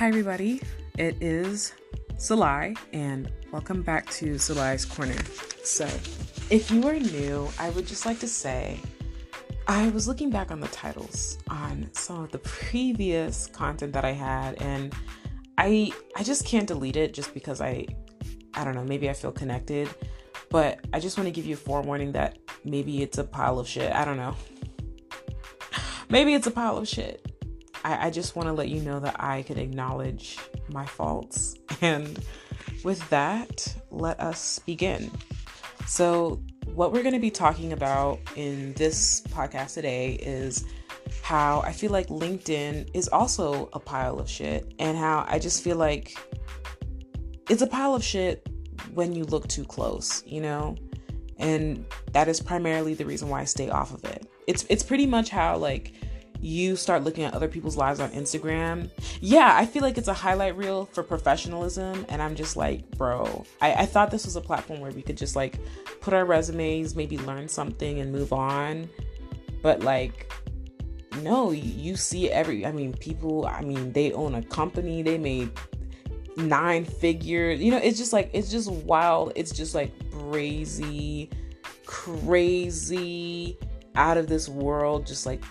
Hi, everybody. It is Salai, and welcome back to Salai's Corner. So, if you are new, I would just like to say I was looking back on the titles on some of the previous content that I had, and I I just can't delete it just because I I don't know, maybe I feel connected, but I just want to give you a forewarning that maybe it's a pile of shit. I don't know. Maybe it's a pile of shit. I, I just want to let you know that I can acknowledge my faults. And with that, let us begin. So, what we're going to be talking about in this podcast today is how I feel like LinkedIn is also a pile of shit, and how I just feel like it's a pile of shit when you look too close, you know? And that is primarily the reason why I stay off of it. It's it's pretty much how like you start looking at other people's lives on Instagram. Yeah, I feel like it's a highlight reel for professionalism. And I'm just like, bro, I, I thought this was a platform where we could just like put our resumes, maybe learn something and move on. But like, no, you see every, I mean, people, I mean, they own a company, they made nine figures. You know, it's just like, it's just wild. It's just like crazy, crazy out of this world just like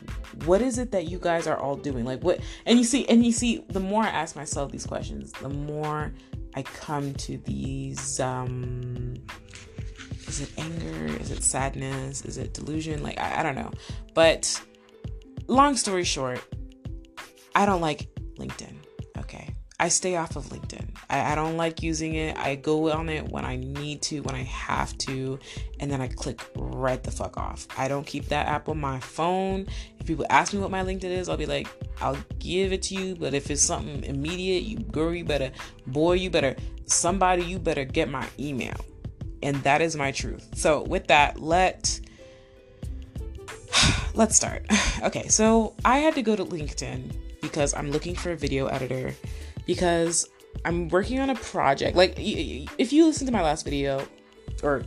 what is it that you guys are all doing? Like what and you see and you see the more i ask myself these questions the more i come to these um is it anger? Is it sadness? Is it delusion? Like i, I don't know. But long story short i don't like linkedin I stay off of LinkedIn. I, I, don't like using it. I go on it when I need to, when I have to, and then I click right the fuck off. I don't keep that app on my phone. If people ask me what my LinkedIn is, I'll be like, I'll give it to you. But if it's something immediate, you girl, you better, boy, you better, somebody, you better get my email. And that is my truth. So with that, let let's start. Okay, so I had to go to LinkedIn because I'm looking for a video editor because I'm working on a project. Like, if you listen to my last video or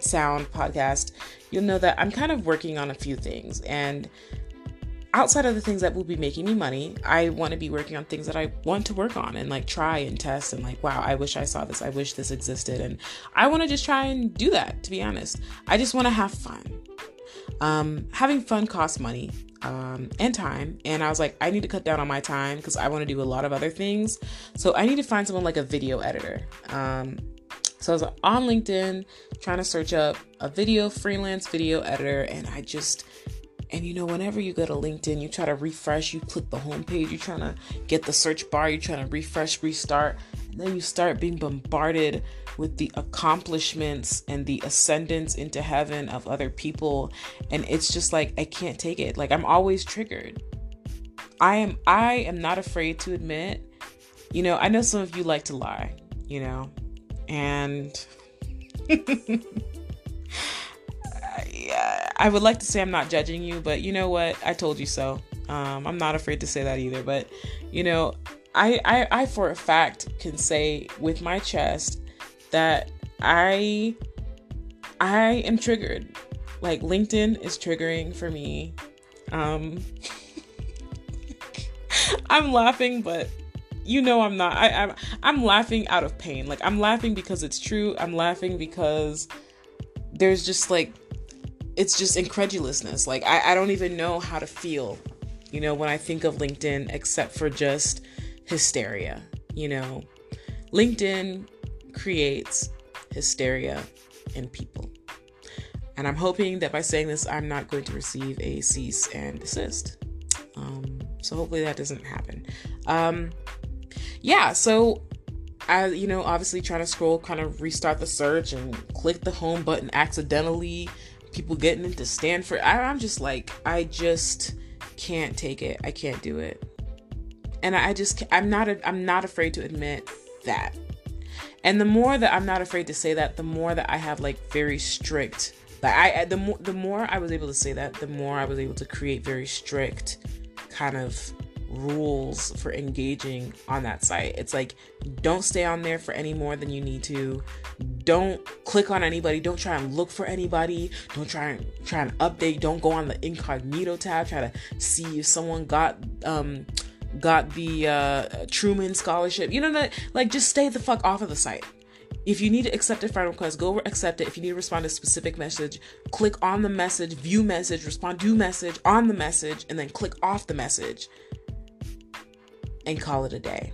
sound podcast, you'll know that I'm kind of working on a few things. And outside of the things that will be making me money, I want to be working on things that I want to work on and like try and test and like, wow, I wish I saw this. I wish this existed. And I want to just try and do that, to be honest. I just want to have fun. Um, having fun costs money um, and time. And I was like, I need to cut down on my time because I want to do a lot of other things. So I need to find someone like a video editor. Um, so I was on LinkedIn trying to search up a video freelance video editor, and I just and you know, whenever you go to LinkedIn, you try to refresh, you click the homepage, you're trying to get the search bar, you're trying to refresh, restart, and then you start being bombarded with the accomplishments and the ascendance into heaven of other people. And it's just like, I can't take it. Like, I'm always triggered. I am, I am not afraid to admit, you know, I know some of you like to lie, you know, and. I would like to say I'm not judging you, but you know what? I told you so. Um, I'm not afraid to say that either. But you know, I, I, I for a fact can say with my chest that I, I am triggered. Like LinkedIn is triggering for me. Um, I'm laughing, but you know I'm not. I, I'm I'm laughing out of pain. Like I'm laughing because it's true. I'm laughing because there's just like it's just incredulousness. Like I, I don't even know how to feel, you know, when I think of LinkedIn except for just hysteria. You know, LinkedIn creates hysteria in people. And I'm hoping that by saying this, I'm not going to receive a cease and desist. Um, so hopefully that doesn't happen. Um, yeah, so I, you know, obviously trying to scroll, kind of restart the search and click the home button accidentally people getting into Stanford. I, I'm just like, I just can't take it. I can't do it. And I just, I'm not, a, I'm not afraid to admit that. And the more that I'm not afraid to say that, the more that I have like very strict, like I, the more, the more I was able to say that, the more I was able to create very strict kind of rules for engaging on that site. It's like don't stay on there for any more than you need to. Don't click on anybody. Don't try and look for anybody. Don't try and try and update. Don't go on the incognito tab. Try to see if someone got um got the uh, Truman Scholarship. You know, like just stay the fuck off of the site. If you need to accept a friend request, go accept it. If you need to respond to a specific message, click on the message, view message, respond to message on the message, and then click off the message and call it a day.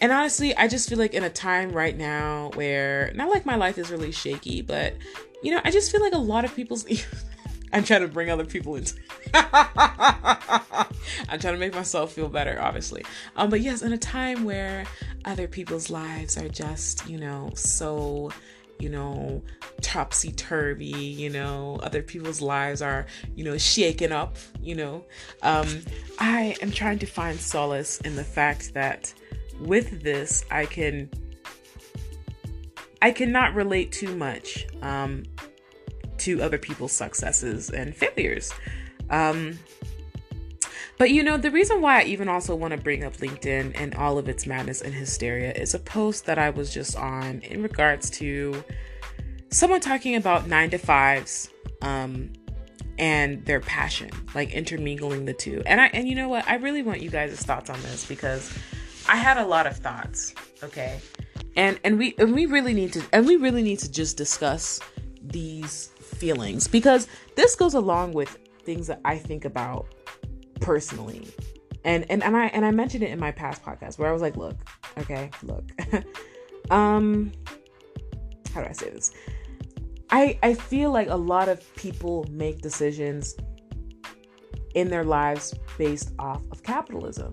And honestly, I just feel like in a time right now where not like my life is really shaky, but you know, I just feel like a lot of people's I'm trying to bring other people into I'm trying to make myself feel better, obviously. Um, but yes, in a time where other people's lives are just, you know, so, you know, topsy turvy, you know, other people's lives are, you know, shaken up, you know. Um, I am trying to find solace in the fact that with this, I can. I cannot relate too much um, to other people's successes and failures. Um, but you know, the reason why I even also want to bring up LinkedIn and all of its madness and hysteria is a post that I was just on in regards to someone talking about nine to fives um, and their passion, like intermingling the two. And I and you know what? I really want you guys' thoughts on this because I had a lot of thoughts. Okay. And and we and we really need to and we really need to just discuss these feelings because this goes along with things that I think about personally. And and and I and I mentioned it in my past podcast where I was like, look, okay, look. um how do I say this? I I feel like a lot of people make decisions in their lives based off of capitalism.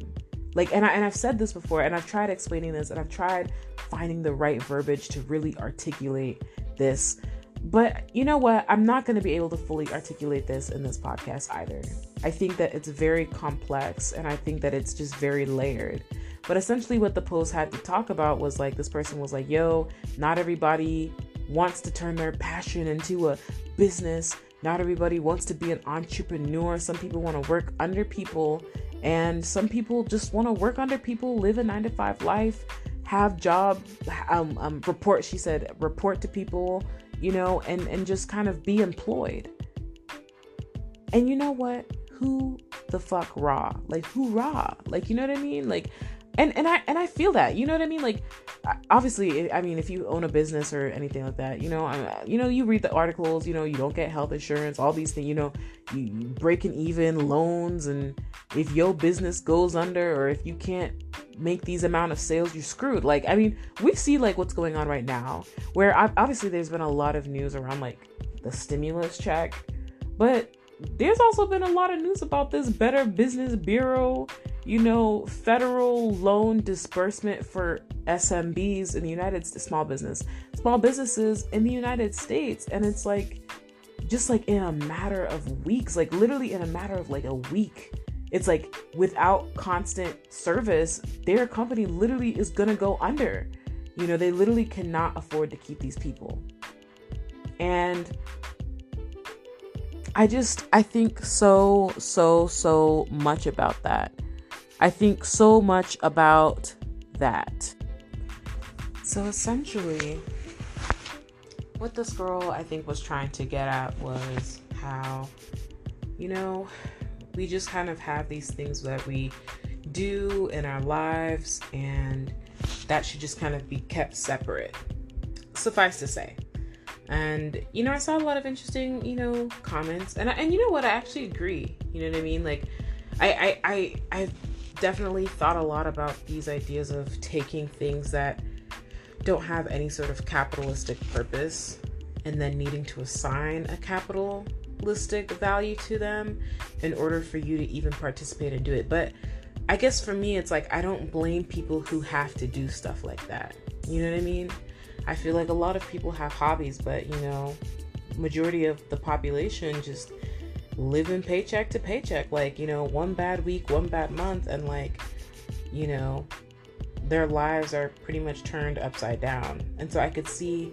Like and I and I've said this before and I've tried explaining this and I've tried finding the right verbiage to really articulate this but you know what? I'm not going to be able to fully articulate this in this podcast either. I think that it's very complex and I think that it's just very layered. But essentially, what the post had to talk about was like this person was like, yo, not everybody wants to turn their passion into a business. Not everybody wants to be an entrepreneur. Some people want to work under people, and some people just want to work under people, live a nine to five life, have job, um, um, report. She said, report to people, you know, and, and just kind of be employed. And you know what? Who the fuck raw? Like who raw? Like you know what I mean? Like and and I and I feel that. You know what I mean? Like obviously, I mean if you own a business or anything like that, you know, I, you know, you read the articles, you know, you don't get health insurance, all these things, you know, you, you breaking even loans and if your business goes under or if you can't make these amount of sales you're screwed like i mean we see like what's going on right now where obviously there's been a lot of news around like the stimulus check but there's also been a lot of news about this better business bureau you know federal loan disbursement for smbs in the united states small business small businesses in the united states and it's like just like in a matter of weeks like literally in a matter of like a week it's like without constant service, their company literally is going to go under. You know, they literally cannot afford to keep these people. And I just, I think so, so, so much about that. I think so much about that. So essentially, what this girl I think was trying to get at was how, you know, we just kind of have these things that we do in our lives, and that should just kind of be kept separate. Suffice to say. And you know, I saw a lot of interesting, you know, comments, and and you know what, I actually agree. You know what I mean? Like, I I I I've definitely thought a lot about these ideas of taking things that don't have any sort of capitalistic purpose and then needing to assign a capitalistic value to them in order for you to even participate and do it. But I guess for me, it's like I don't blame people who have to do stuff like that. You know what I mean? I feel like a lot of people have hobbies, but you know, majority of the population just living paycheck to paycheck. Like, you know, one bad week, one bad month, and like, you know, their lives are pretty much turned upside down. And so I could see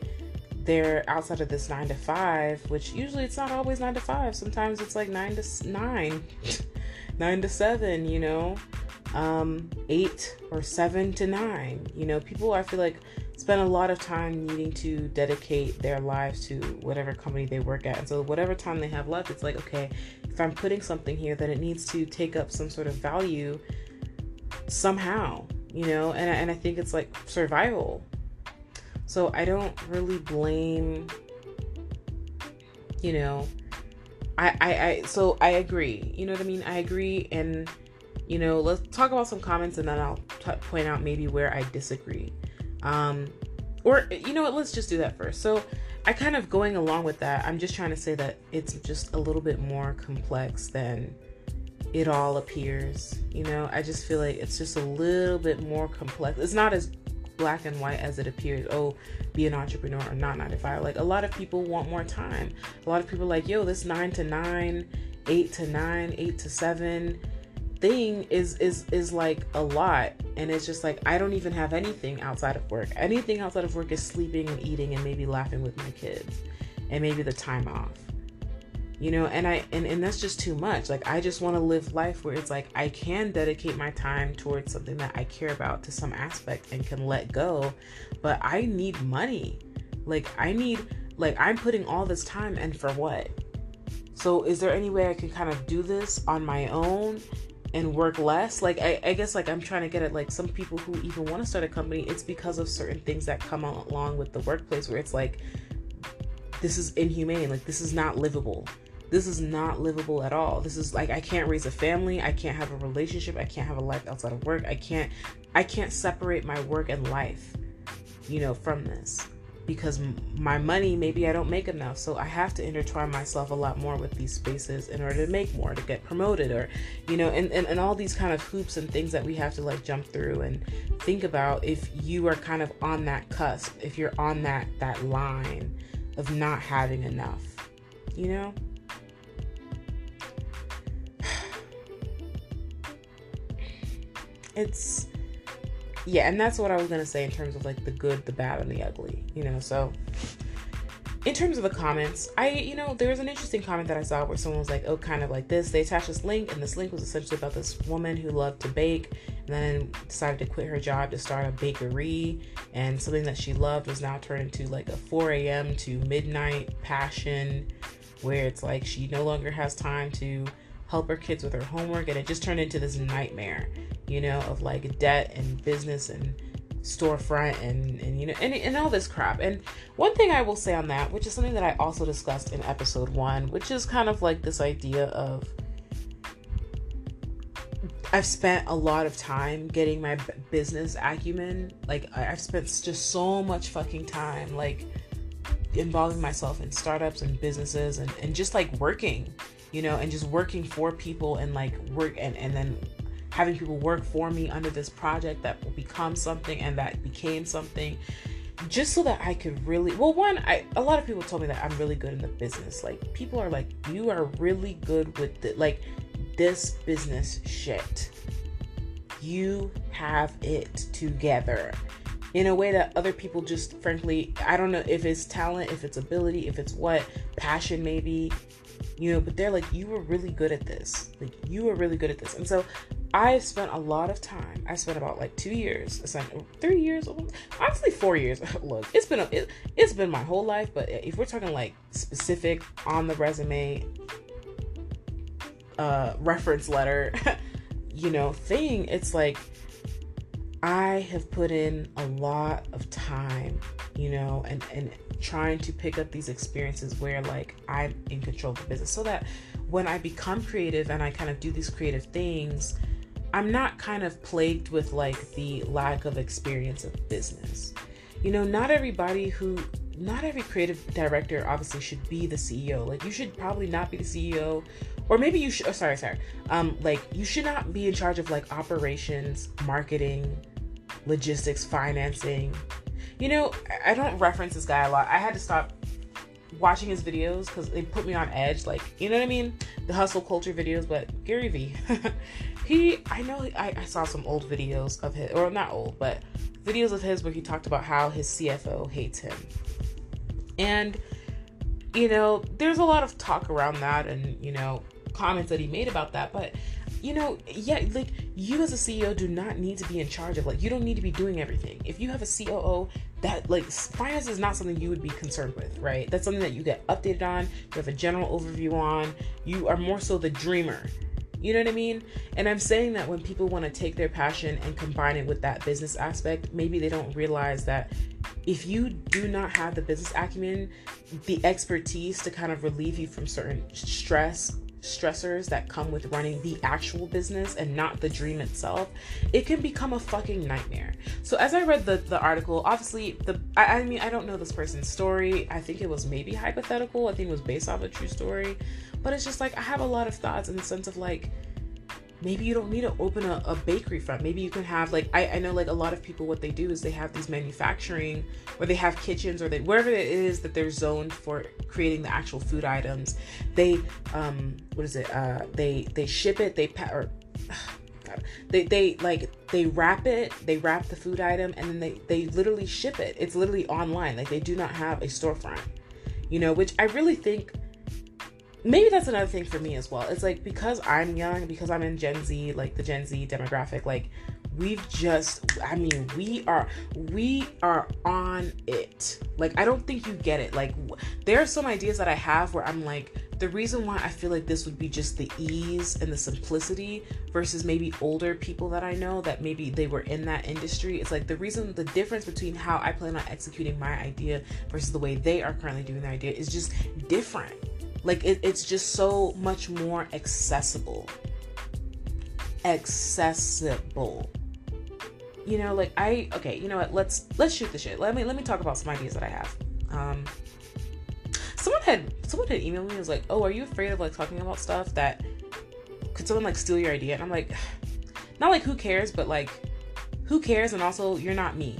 they're outside of this nine to five, which usually it's not always nine to five. Sometimes it's like nine to nine, nine to seven, you know, um, eight or seven to nine. You know, people I feel like spend a lot of time needing to dedicate their lives to whatever company they work at. And so whatever time they have left, it's like, okay, if I'm putting something here, then it needs to take up some sort of value somehow, you know, and, and I think it's like survival. So I don't really blame, you know, I, I, I, so I agree. You know what I mean? I agree. And, you know, let's talk about some comments and then I'll t- point out maybe where I disagree. Um, or, you know what? Let's just do that first. So I kind of going along with that, I'm just trying to say that it's just a little bit more complex than it all appears. You know, I just feel like it's just a little bit more complex. It's not as black and white as it appears. Oh, be an entrepreneur or not nine to five. Like a lot of people want more time. A lot of people like, yo, this nine to nine, eight to nine, eight to seven thing is is is like a lot. And it's just like i don't even have anything outside of work. Anything outside of work is sleeping and eating and maybe laughing with my kids and maybe the time off you know? And i and, and that's just too much. Like i just want to live life where it's like i can dedicate my time towards something that i care about to some aspect and can let go but i need money. Like i need like i'm putting all this time and for what? So is there any way i can kind of do this on my own and work less like I, I guess like i'm trying to get at like some people who even want to start a company it's because of certain things that come along with the workplace where it's like this is inhumane like this is not livable this is not livable at all. This is like I can't raise a family, I can't have a relationship, I can't have a life outside of work. I can't I can't separate my work and life, you know, from this because my money maybe I don't make enough. So I have to intertwine myself a lot more with these spaces in order to make more, to get promoted or you know, and, and, and all these kind of hoops and things that we have to like jump through and think about if you are kind of on that cusp, if you're on that that line of not having enough. You know? it's yeah, and that's what I was gonna say in terms of like the good, the bad, and the ugly. You know, so in terms of the comments, I you know there was an interesting comment that I saw where someone was like, oh, kind of like this. They attached this link, and this link was essentially about this woman who loved to bake, and then decided to quit her job to start a bakery, and something that she loved was now turned into like a 4 a.m. to midnight passion, where it's like she no longer has time to help her kids with her homework and it just turned into this nightmare you know of like debt and business and storefront and and you know and, and all this crap and one thing i will say on that which is something that i also discussed in episode one which is kind of like this idea of I've spent a lot of time getting my business acumen. Like I've spent just so much fucking time like involving myself in startups and businesses and, and just like working you know, and just working for people and like work and, and then having people work for me under this project that will become something and that became something just so that I could really well one I a lot of people told me that I'm really good in the business. Like people are like you are really good with the like this business shit. You have it together in a way that other people just frankly I don't know if it's talent if it's ability if it's what passion maybe you know, but they're like, you were really good at this. Like, you were really good at this. And so I spent a lot of time. I spent about like two years, three years, honestly, four years. Look, it's been, a, it, it's been my whole life, but if we're talking like specific on the resume, uh, reference letter, you know, thing, it's like, I have put in a lot of time, you know, and, and trying to pick up these experiences where like I'm in control of the business so that when I become creative and I kind of do these creative things, I'm not kind of plagued with like the lack of experience of business. You know, not everybody who not every creative director obviously should be the CEO. Like you should probably not be the CEO or maybe you should oh, sorry, sorry. Um like you should not be in charge of like operations, marketing, logistics, financing, you know, I don't reference this guy a lot. I had to stop watching his videos because they put me on edge. Like, you know what I mean? The hustle culture videos. But Gary Vee, he, I know, I, I saw some old videos of his, or not old, but videos of his where he talked about how his CFO hates him. And, you know, there's a lot of talk around that and, you know, comments that he made about that. But you know, yeah, like you as a CEO do not need to be in charge of like you don't need to be doing everything. If you have a COO, that like finance is not something you would be concerned with, right? That's something that you get updated on, you have a general overview on. You are more so the dreamer. You know what I mean? And I'm saying that when people want to take their passion and combine it with that business aspect, maybe they don't realize that if you do not have the business acumen, the expertise to kind of relieve you from certain stress, stressors that come with running the actual business and not the dream itself, it can become a fucking nightmare. So as I read the, the article, obviously the I, I mean I don't know this person's story. I think it was maybe hypothetical. I think it was based off a true story. But it's just like I have a lot of thoughts in the sense of like maybe you don't need to open a, a bakery front. Maybe you can have like I, I know like a lot of people what they do is they have these manufacturing or they have kitchens or they wherever it is that they're zoned for creating the actual food items. They um what is it? Uh they they ship it, they pa- or they they like they wrap it they wrap the food item and then they they literally ship it it's literally online like they do not have a storefront you know which i really think maybe that's another thing for me as well. It's like because I'm young, because I'm in Gen Z, like the Gen Z demographic, like we've just I mean, we are we are on it. Like I don't think you get it. Like there are some ideas that I have where I'm like the reason why I feel like this would be just the ease and the simplicity versus maybe older people that I know that maybe they were in that industry. It's like the reason, the difference between how I plan on executing my idea versus the way they are currently doing their idea is just different. Like it, it's just so much more accessible. Accessible. You know, like I okay, you know what? Let's let's shoot the shit. Let me let me talk about some ideas that I have. Um someone had someone had emailed me and was like, Oh, are you afraid of like talking about stuff that could someone like steal your idea? And I'm like, not like who cares, but like who cares? And also you're not me.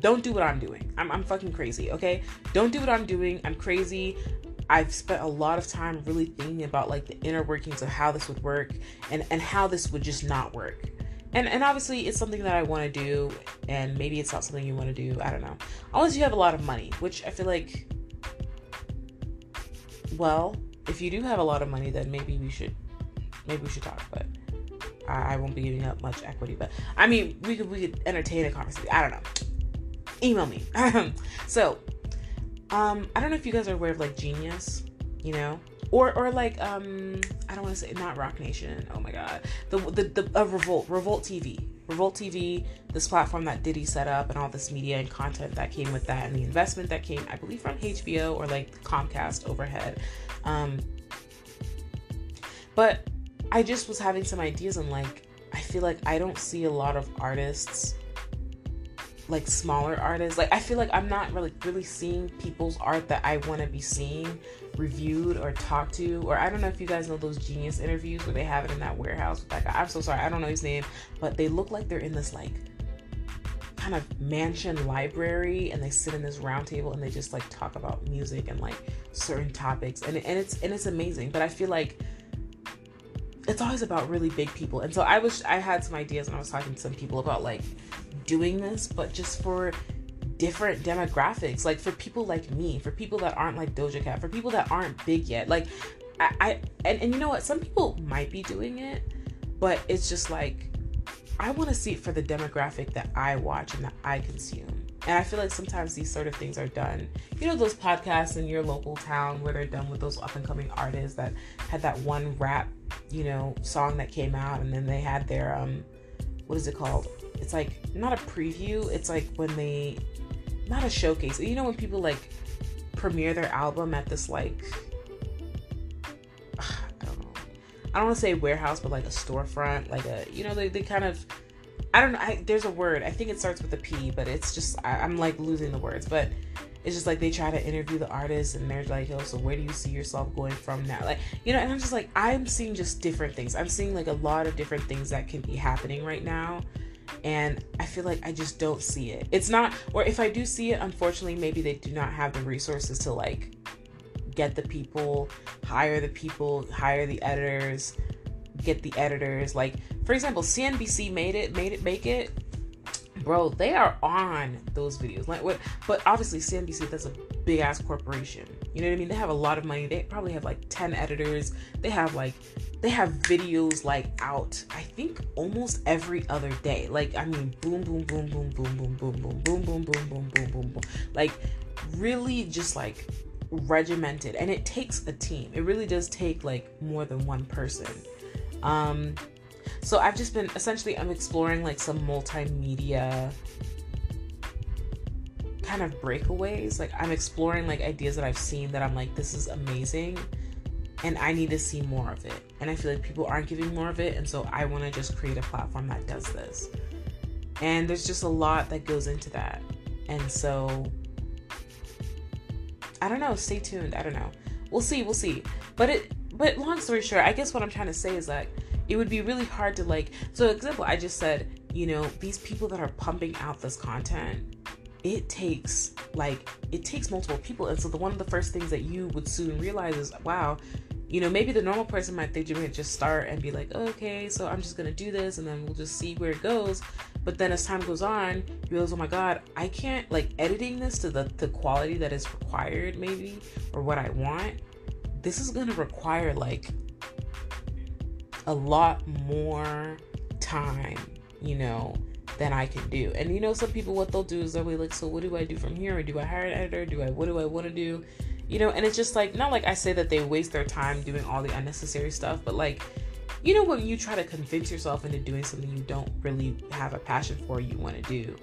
Don't do what I'm doing. I'm, I'm fucking crazy, okay? Don't do what I'm doing. I'm crazy. I've spent a lot of time really thinking about like the inner workings of how this would work and and how this would just not work. And and obviously it's something that I want to do and maybe it's not something you want to do. I don't know. Unless you have a lot of money, which I feel like well, if you do have a lot of money then maybe we should maybe we should talk, but I, I won't be giving up much equity, but I mean, we could we could entertain a conversation. I don't know. Email me. so, um, I don't know if you guys are aware of like Genius, you know, or or like um, I don't want to say not Roc Nation. Oh my God, the the the uh, Revolt Revolt TV. Revolt TV, this platform that Diddy set up, and all this media and content that came with that, and the investment that came, I believe, from HBO or like Comcast overhead. Um, but I just was having some ideas, and like, I feel like I don't see a lot of artists like smaller artists. Like I feel like I'm not really really seeing people's art that I want to be seeing reviewed or talked to. Or I don't know if you guys know those genius interviews where they have it in that warehouse guy. I'm so sorry, I don't know his name, but they look like they're in this like kind of mansion library and they sit in this round table and they just like talk about music and like certain topics and and it's and it's amazing. But I feel like it's always about really big people. And so I was I had some ideas and I was talking to some people about like doing this, but just for different demographics, like for people like me, for people that aren't like Doja Cat, for people that aren't big yet. Like I, I and, and you know what, some people might be doing it, but it's just like I want to see it for the demographic that I watch and that I consume. And I feel like sometimes these sort of things are done. You know, those podcasts in your local town where they're done with those up and coming artists that had that one rap, you know, song that came out and then they had their um what is it called? It's like not a preview, it's like when they not a showcase. You know when people like premiere their album at this like I don't know. I don't want to say warehouse, but like a storefront, like a you know they, they kind of I don't know. I, there's a word. I think it starts with a P, but it's just I, am like losing the words. But it's just like they try to interview the artist, and they're like, "Oh, so where do you see yourself going from now?" Like you know, and I'm just like, I'm seeing just different things. I'm seeing like a lot of different things that can be happening right now, and I feel like I just don't see it. It's not, or if I do see it, unfortunately, maybe they do not have the resources to like get the people, hire the people, hire the editors get the editors. Like, for example, CNBC made it, made it, make it. Bro, they are on those videos. Like, what? But obviously, CNBC that's a big ass corporation. You know what I mean? They have a lot of money. They probably have like ten editors. They have like, they have videos like out. I think almost every other day. Like, I mean, boom, boom, boom, boom, boom, boom, boom, boom, boom, boom, boom, boom, boom, boom, boom. Like, really, just like regimented and it takes a team it really does take like more than one person Um, so I've just been essentially I'm exploring like some multimedia kind of breakaways. Like I'm exploring like ideas that I've seen that I'm like this is amazing and I need to see more of it. And I feel like people aren't giving more of it and so I want to just create a platform that does this. And there's just a lot that goes into that. And so I don't know, stay tuned. I don't know. We'll see, we'll see. But it but long story short, I guess what I'm trying to say is that it would be really hard to like so example I just said, you know, these people that are pumping out this content it takes like it takes multiple people. And so the one of the first things that you would soon realize is wow you know maybe the normal person might think you're gonna just start and be like okay so i'm just gonna do this and then we'll just see where it goes. But then as time goes on you realize oh my god i can't like editing this to the, the quality that is required maybe or what i want this is gonna require like a lot more time you know than I can do. And you know, some people what they'll do is they'll be like, so what do I do from here? Do I hire an editor? Do I what do I want to do? You know, and it's just like not like I say that they waste their time doing all the unnecessary stuff, but like you know when you try to convince yourself into doing something you don't really have a passion for, you want to do.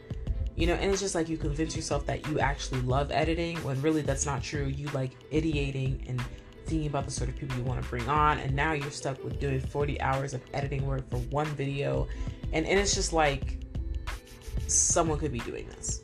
You know, and it's just like you convince yourself that you actually love editing when really that's not true. You like ideating and thinking about the sort of people you want to bring on and now you're stuck with doing 40 hours of editing work for one video and, and it's just like someone could be doing this.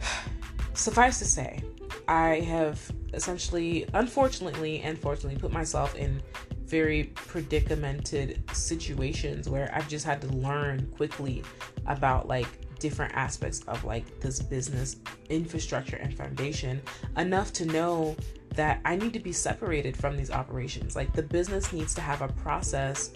Suffice to say, I have essentially, unfortunately and fortunately, put myself in very predicamented situations where I've just had to learn quickly about like different aspects of like this business infrastructure and foundation enough to know that I need to be separated from these operations. Like the business needs to have a process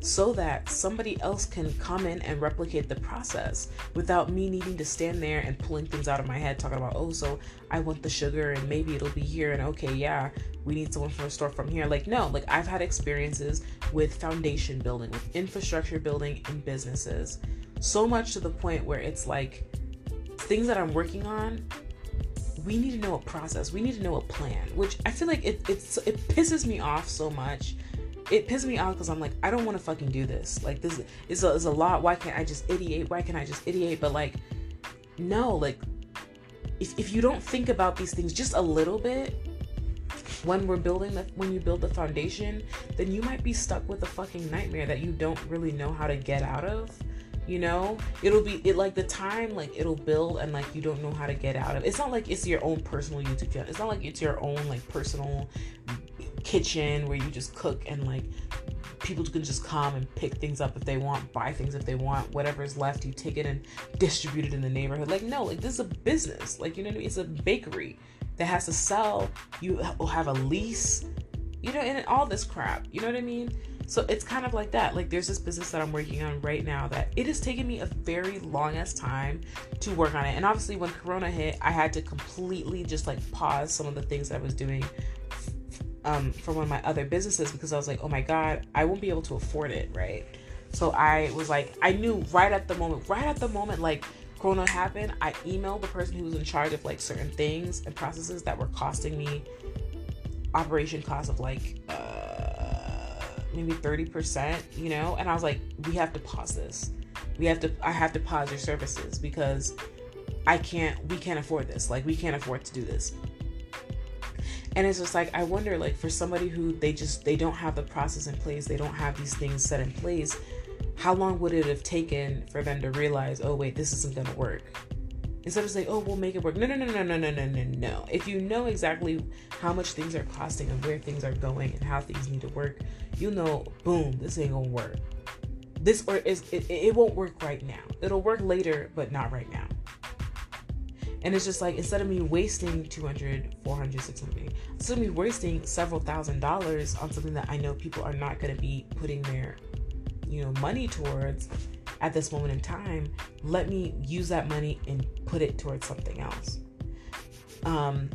so that somebody else can come in and replicate the process without me needing to stand there and pulling things out of my head talking about oh so i want the sugar and maybe it'll be here and okay yeah we need someone from a store from here like no like i've had experiences with foundation building with infrastructure building in businesses so much to the point where it's like things that i'm working on we need to know a process we need to know a plan which i feel like it, it's it pisses me off so much it pisses me off because I'm like, I don't want to fucking do this. Like this is a, is a lot. Why can't I just idiot? Why can't I just idiot? But like, no, like if, if you don't think about these things just a little bit when we're building the when you build the foundation, then you might be stuck with a fucking nightmare that you don't really know how to get out of. You know, it'll be it like the time like it'll build and like you don't know how to get out of. It's not like it's your own personal YouTube channel. It's not like it's your own like personal kitchen where you just cook and like people can just come and pick things up if they want, buy things if they want, whatever is left, you take it and distribute it in the neighborhood. Like, no, like this is a business. Like, you know what I mean? It's a bakery that has to sell. You have a lease, you know, and all this crap. You know what I mean? So it's kind of like that. Like, there's this business that I'm working on right now that it has taken me a very long ass time to work on it. And obviously, when Corona hit, I had to completely just like pause some of the things that I was doing um, for one of my other businesses because I was like, oh my God, I won't be able to afford it, right? So I was like, I knew right at the moment, right at the moment, like Corona happened, I emailed the person who was in charge of like certain things and processes that were costing me operation costs of like uh, maybe 30%, you know? And I was like, we have to pause this. We have to, I have to pause your services because I can't, we can't afford this. Like, we can't afford to do this and it's just like i wonder like for somebody who they just they don't have the process in place they don't have these things set in place how long would it have taken for them to realize oh wait this isn't gonna work instead of saying oh we'll make it work. No no no no no no no no no. If you know exactly how much things are costing and where things are going and how things need to work you know boom this ain't gonna work. This or is it, it won't work right now. It'll work later but not right now. And it's just like instead of me wasting 200, 400, 600, instead of me wasting several thousand dollars on something that I know people are not going to be putting their, you know, money towards at this moment in time, let me use that money and put it towards something else. Um,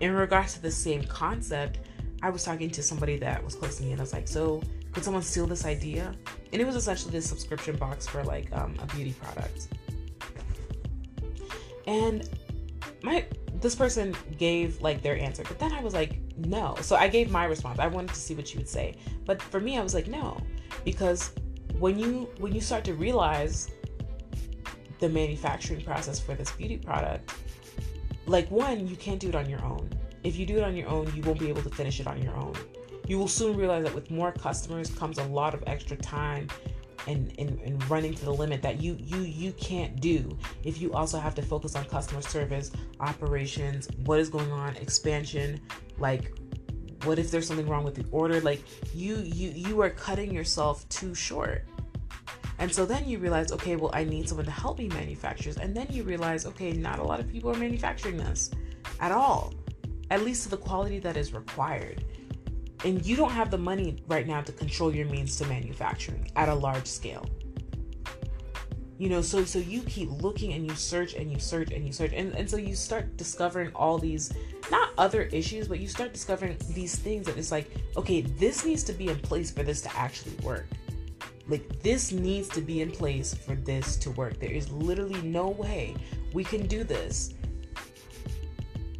in regards to the same concept, I was talking to somebody that was close to me, and I was like, "So, could someone steal this idea?" And it was essentially this subscription box for like um, a beauty product. And my this person gave like their answer, but then I was like, no. So I gave my response. I wanted to see what you would say. But for me, I was like, no. Because when you when you start to realize the manufacturing process for this beauty product, like one, you can't do it on your own. If you do it on your own, you won't be able to finish it on your own. You will soon realize that with more customers comes a lot of extra time and, and, and running to the limit that you you you can't do if you also have to focus on customer service operations what is going on expansion like what if there's something wrong with the order like you you you are cutting yourself too short and so then you realize okay well i need someone to help me manufacture and then you realize okay not a lot of people are manufacturing this at all at least to the quality that is required. And you don't have the money right now to control your means to manufacturing at a large scale. You know so so you keep looking and you search and you search and you search. And, and so you start discovering all these not other issues but you start discovering these things that it's like okay this needs to be in place for this to actually work like this needs to be in place for this to work there is literally no way we can do this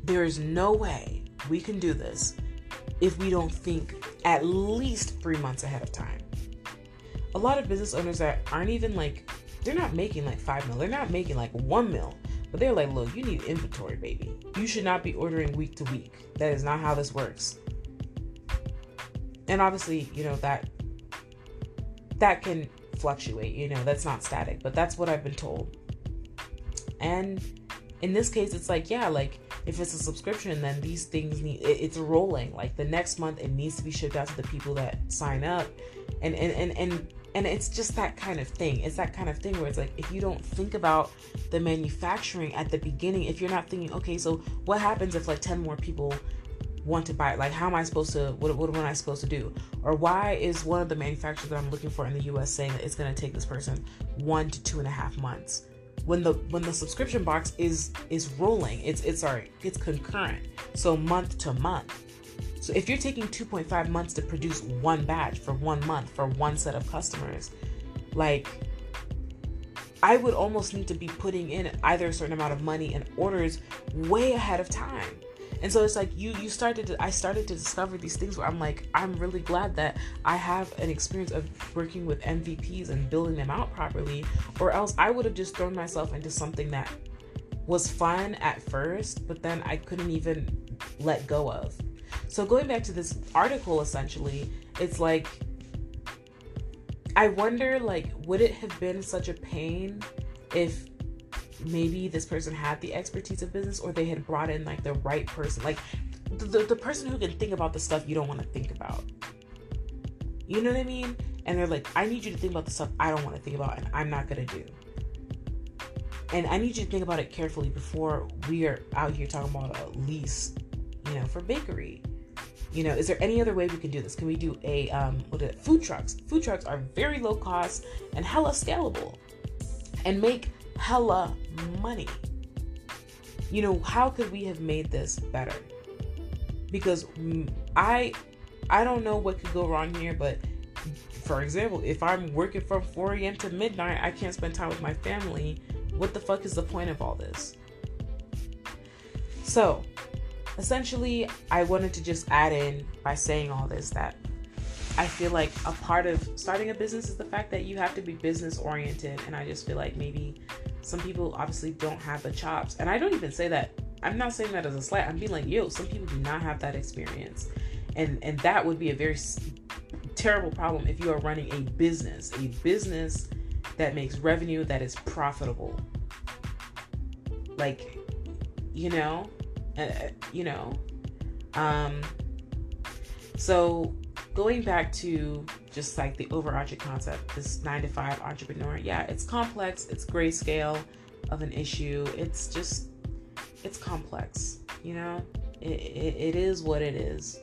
there is no way we can do this if we don't think at least three months ahead of time. A lot of business owners that aren't even like, they're not making like five mil, they're not making like one mil, but they're like, look, you need inventory, baby. You should not be ordering week to week. That is not how this works. And obviously, you know, that that can fluctuate, you know, that's not static, but that's what I've been told. And in this case, it's like, yeah, like if it's a subscription, then these things need it, it's rolling. Like the next month, it needs to be shipped out to the people that sign up, and and and and and it's just that kind of thing. It's that kind of thing where it's like if you don't think about the manufacturing at the beginning, if you're not thinking, okay, so what happens if like ten more people want to buy it? Like, how am I supposed to? What what am I supposed to do? Or why is one of the manufacturers that I'm looking for in the U.S. saying that it's going to take this person one to two and a half months? when the when the subscription box is is rolling it's it's sorry it's concurrent so month to month so if you're taking 2.5 months to produce one batch for one month for one set of customers like i would almost need to be putting in either a certain amount of money and orders way ahead of time and so it's like you you started to, i started to discover these things where i'm like i'm really glad that i have an experience of working with mvps and building them out properly or else i would have just thrown myself into something that was fun at first but then i couldn't even let go of. So going back to this article essentially it's like i wonder like would it have been such a pain if maybe this person had the expertise of business or they had brought in like the right person. Like the, the person who can think about the stuff you don't want to think about. You know what i mean? And they're like i need you to think about the stuff i don't want to think about and i'm not going to do. And i need you to think about it carefully before we are out here talking about a lease you know for bakery. You know is there any other way we can do this? Can we do a um what is it. Food trucks. Food trucks are very low cost and hella scalable and make hella money. You know, how could we have made this better? Because I I don't know what could go wrong here, but for example, if I'm working from 4 a.m. to midnight, I can't spend time with my family. What the fuck is the point of all this? So, essentially, I wanted to just add in by saying all this that I feel like a part of starting a business is the fact that you have to be business oriented. And I just feel like maybe some people obviously don't have the chops. And I don't even say that, I'm not saying that as a slight. I'm being like, yo, some people do not have that experience. And, and that would be a very terrible problem if you are running a business, a business that makes revenue that is profitable. Like, you know, uh, you know, um, so going back to just like the overarching concept, this nine to five entrepreneur, yeah, it's complex, it's grayscale of an issue. It's just, it's complex, you know? It, it, it is what it is.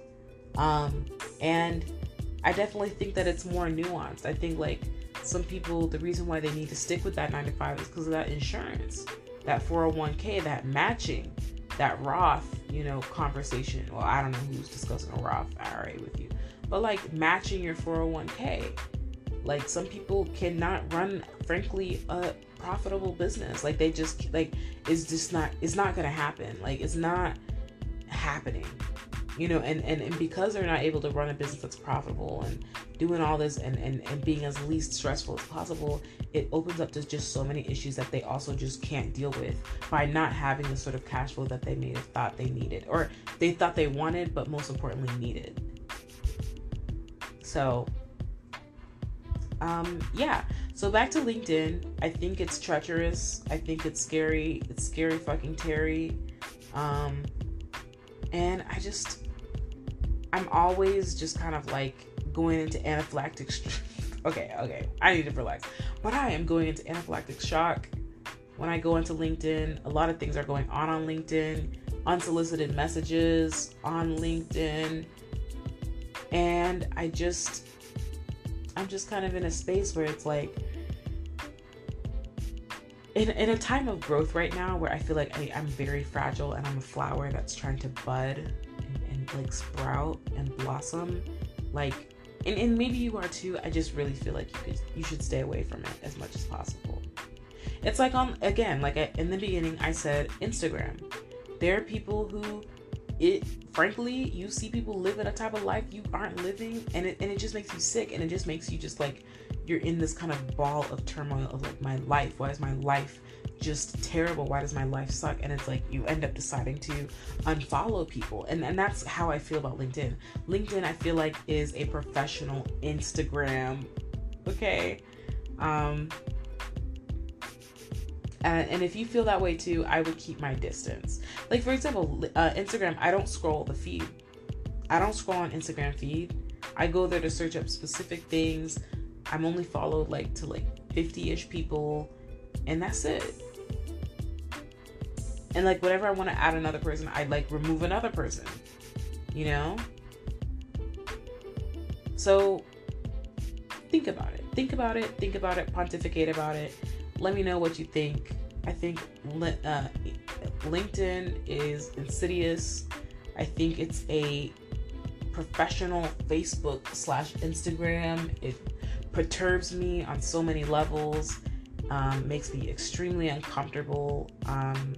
Um, and I definitely think that it's more nuanced. I think like some people, the reason why they need to stick with that nine to five is because of that insurance, that 401k, that matching, that Roth, you know, conversation. Well, I don't know who's discussing a Roth IRA with you, but like matching your 401k. Like some people cannot run, frankly, a profitable business. Like they just like it's just not it's not gonna happen. Like it's not happening. you know and, and and because they're not able to run a business that's profitable and doing all this and, and and being as least stressful as possible it opens up to just so many issues that they also just can't deal with by not having the sort of cash flow that they may have thought they needed or they thought they wanted but most importantly needed so um yeah. So back to linkedin. I think it's treacherous. I think it's scary. It's scary fucking terry. Um and I just I'm always just kind of like going into anaphylactic. Sh- okay, okay, I need to relax. But I am going into anaphylactic shock. When I go into LinkedIn. A lot of things are going on on LinkedIn, unsolicited messages on LinkedIn, and I just I'm just kind of in a space where it's like in, in a time of growth right now where I feel like I, am very fragile and I'm a flower that's trying to bud and, and like sprout and blossom, like and, and maybe you are too. I just really feel like you could you should stay away from it as much as possible. It's like on again, like I, in the beginning, I said Instagram. There are people who it frankly you see people living a type of life you aren't living and it, and it just makes you sick and it just makes you just like you're in this kind of ball of turmoil of like my life. Why is my life just terrible? Why does my life suck? And it's like you end up deciding to unfollow people. And and that's how i feel about linkedin. Linkedin i feel like is a professional instagram okay? Um and, and if you feel that way too i would keep my distance like for example uh, instagram i don't scroll the feed i don't scroll on instagram feed i go there to search up specific things I'm only followed like to like 50-ish people and that's it. And like whatever I want to add another person, I like remove another person. You know? So think about it. Think about it. Think about it. Pontificate about it. Let me know what you think. I think uh, LinkedIn is insidious. I think it's a professional Facebook slash Instagram. It perturbs me on so many levels, um, makes me extremely uncomfortable. Um,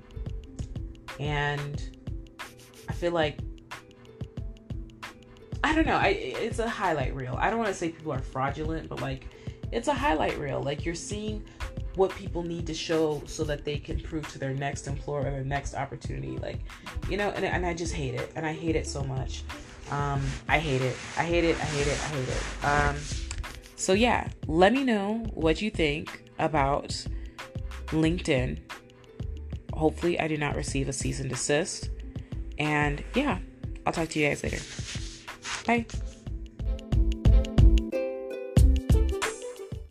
and I feel like I don't know. I it's a highlight reel. I don't want to say people are fraudulent, but like it's a highlight reel. Like you're seeing what people need to show so that they can prove to their next employer or their next opportunity. Like, you know, and, and I just hate it. And I hate it so much. Um, I hate it. I hate it. I hate it. I hate it. Um, so, yeah, let me know what you think about LinkedIn. Hopefully, I do not receive a cease and desist. And yeah, I'll talk to you guys later. Bye.